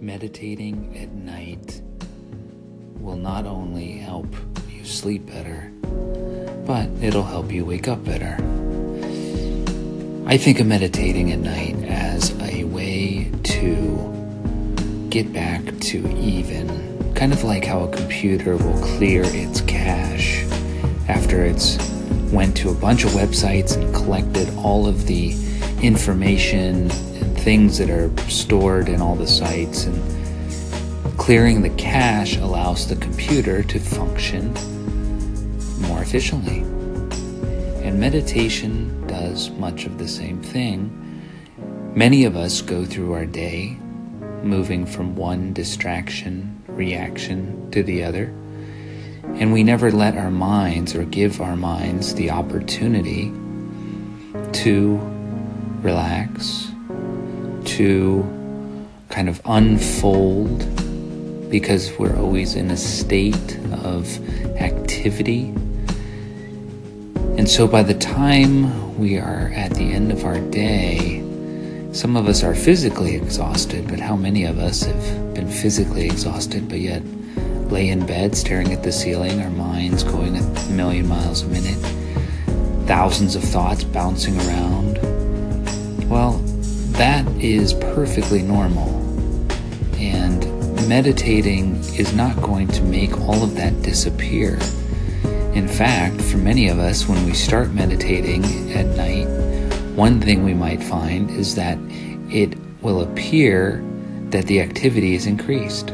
meditating at night will not only help you sleep better, but it'll help you wake up better. I think of meditating at night as a way to get back to even, kind of like how a computer will clear its cache after it's went to a bunch of websites and collected all of the information things that are stored in all the sites and clearing the cache allows the computer to function more efficiently. And meditation does much of the same thing. Many of us go through our day moving from one distraction, reaction to the other, and we never let our minds or give our minds the opportunity to relax, to kind of unfold because we're always in a state of activity. And so by the time we are at the end of our day, some of us are physically exhausted, but how many of us have been physically exhausted but yet lay in bed staring at the ceiling, our minds going a million miles a minute, thousands of thoughts bouncing around? Well, that is perfectly normal. And meditating is not going to make all of that disappear. In fact, for many of us, when we start meditating at night, one thing we might find is that it will appear that the activity is increased.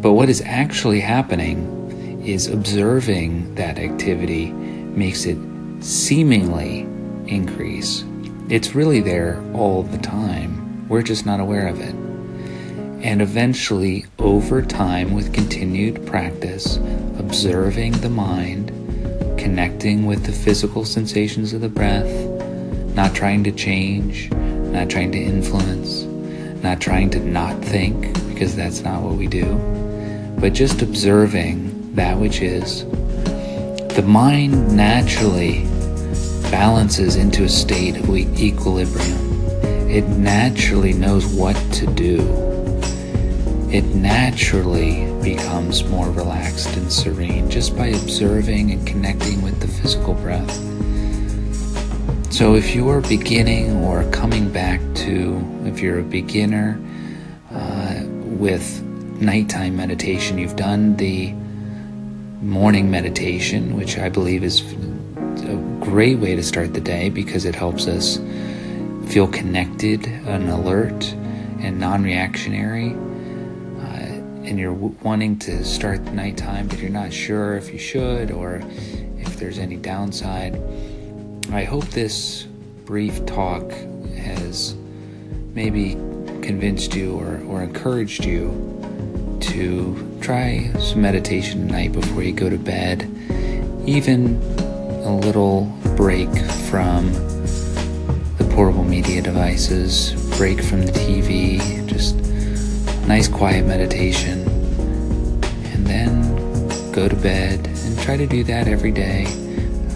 But what is actually happening is observing that activity makes it seemingly increase. It's really there all the time. We're just not aware of it. And eventually, over time, with continued practice, observing the mind, connecting with the physical sensations of the breath, not trying to change, not trying to influence, not trying to not think, because that's not what we do, but just observing that which is, the mind naturally balances into a state of equilibrium. It naturally knows what to do it naturally becomes more relaxed and serene just by observing and connecting with the physical breath. So, if you are beginning or coming back to, if you're a beginner uh, with nighttime meditation, you've done the morning meditation, which I believe is great way to start the day because it helps us feel connected and alert and non reactionary uh, and you're wanting to start the nighttime, but you're not sure if you should or if there's any downside, I hope this brief talk has maybe convinced you or, or encouraged you to try some meditation tonight before you go to bed, even a little break from the portable media devices, break from the TV, just nice quiet meditation, and then go to bed and try to do that every day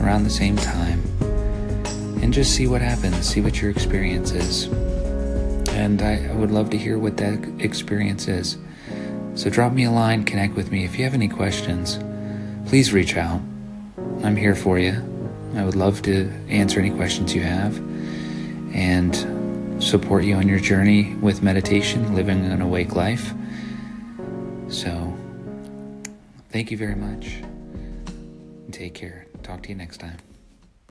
around the same time and just see what happens, see what your experience is. And I, I would love to hear what that experience is. So drop me a line, connect with me. If you have any questions, please reach out. I'm here for you. I would love to answer any questions you have. And support you on your journey with meditation, living an awake life. So, thank you very much. Take care. Talk to you next time.